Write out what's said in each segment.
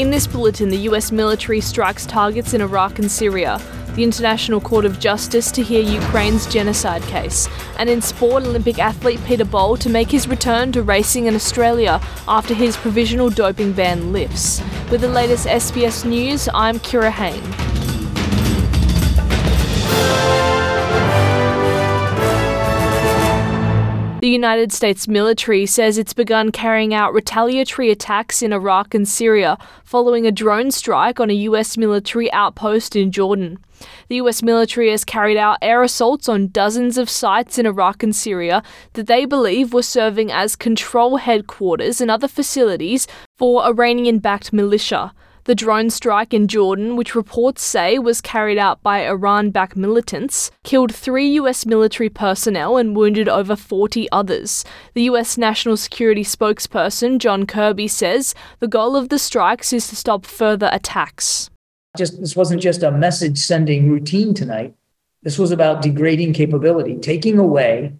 In this bulletin, the US military strikes targets in Iraq and Syria, the International Court of Justice to hear Ukraine's genocide case, and in sport, Olympic athlete Peter Bol to make his return to racing in Australia after his provisional doping ban lifts. With the latest SBS news, I'm Kira Hain. United States military says it's begun carrying out retaliatory attacks in Iraq and Syria following a drone strike on a US military outpost in Jordan. The US military has carried out air assaults on dozens of sites in Iraq and Syria that they believe were serving as control headquarters and other facilities for Iranian backed militia. The drone strike in Jordan, which reports say was carried out by Iran backed militants, killed three US military personnel and wounded over 40 others. The US National Security spokesperson, John Kirby, says the goal of the strikes is to stop further attacks. Just this wasn't just a message sending routine tonight. This was about degrading capability, taking away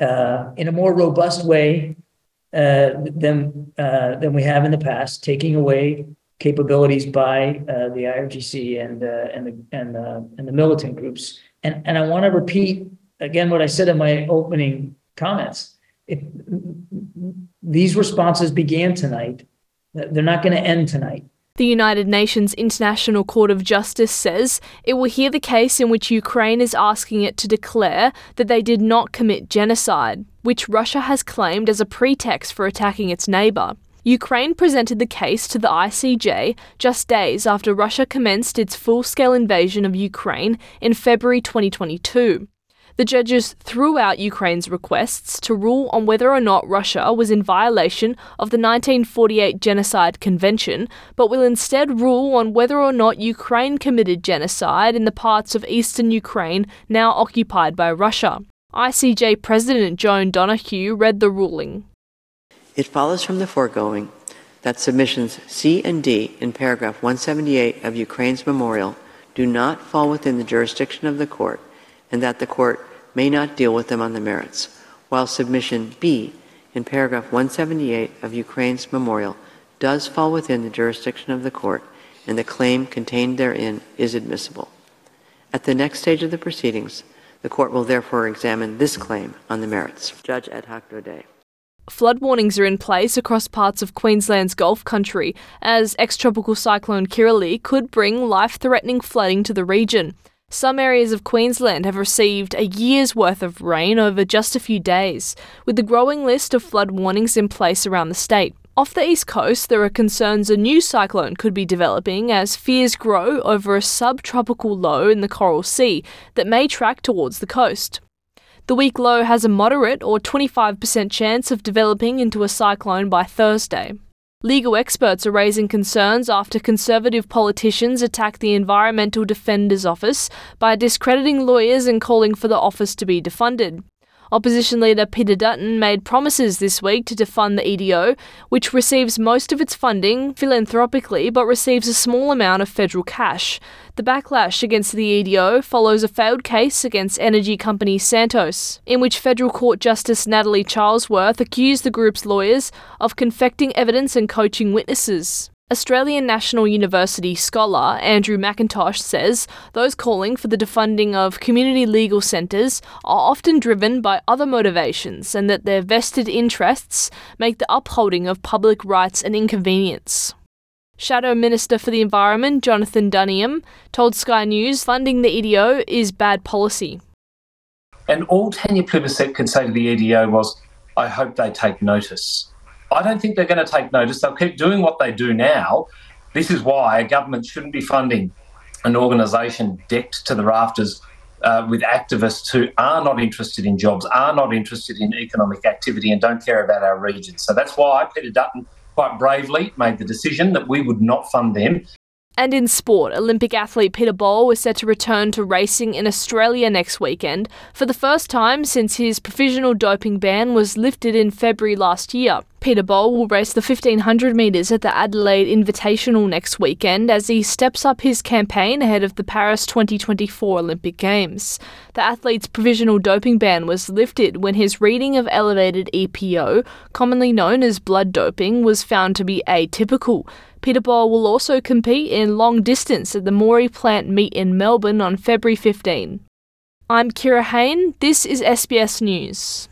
uh, in a more robust way uh, than uh, than we have in the past, taking away capabilities by uh, the IRGC and uh, and the and and the militant groups. And and I want to repeat again what I said in my opening comments. These responses began tonight, they're not going to end tonight. The United Nations International Court of Justice says it will hear the case in which Ukraine is asking it to declare that they did not commit genocide, which Russia has claimed as a pretext for attacking its neighbour. Ukraine presented the case to the ICJ just days after Russia commenced its full scale invasion of Ukraine in February 2022. The judges threw out Ukraine's requests to rule on whether or not Russia was in violation of the 1948 Genocide Convention, but will instead rule on whether or not Ukraine committed genocide in the parts of eastern Ukraine now occupied by Russia. ICJ President Joan Donoghue read the ruling. It follows from the foregoing that submissions C and D in paragraph 178 of Ukraine's memorial do not fall within the jurisdiction of the court and that the court may not deal with them on the merits, while submission B in paragraph 178 of Ukraine's memorial does fall within the jurisdiction of the court and the claim contained therein is admissible. At the next stage of the proceedings, the court will therefore examine this claim on the merits. Judge Ad hoc Daudet. Flood warnings are in place across parts of Queensland's Gulf country as ex tropical cyclone Kirrily could bring life threatening flooding to the region. Some areas of Queensland have received a year's worth of rain over just a few days, with the growing list of flood warnings in place around the state. Off the east coast, there are concerns a new cyclone could be developing as fears grow over a subtropical low in the Coral Sea that may track towards the coast. The weak low has a moderate or 25% chance of developing into a cyclone by Thursday. Legal experts are raising concerns after Conservative politicians attacked the Environmental Defender's Office by discrediting lawyers and calling for the office to be defunded. Opposition leader Peter Dutton made promises this week to defund the EDO, which receives most of its funding philanthropically but receives a small amount of federal cash. The backlash against the EDO follows a failed case against energy company Santos, in which Federal Court Justice Natalie Charlesworth accused the group's lawyers of confecting evidence and coaching witnesses. Australian National University scholar Andrew Macintosh says those calling for the defunding of community legal centres are often driven by other motivations and that their vested interests make the upholding of public rights an inconvenience. Shadow Minister for the Environment Jonathan Duniam told Sky News funding the EDO is bad policy. And all Tanya Plibersek could say to the EDO was, I hope they take notice. I don't think they're going to take notice. They'll keep doing what they do now. This is why a government shouldn't be funding an organisation decked to the rafters uh, with activists who are not interested in jobs, are not interested in economic activity, and don't care about our region. So that's why Peter Dutton quite bravely made the decision that we would not fund them. And in sport, Olympic athlete Peter Bol is set to return to racing in Australia next weekend for the first time since his provisional doping ban was lifted in February last year. Peter Bol will race the 1500 metres at the Adelaide Invitational next weekend as he steps up his campaign ahead of the Paris 2024 Olympic Games. The athlete's provisional doping ban was lifted when his reading of elevated EPO, commonly known as blood doping, was found to be atypical. Peter Peterborough will also compete in long distance at the Maurie Plant Meet in Melbourne on February 15. I'm Kira Hain. This is SBS News.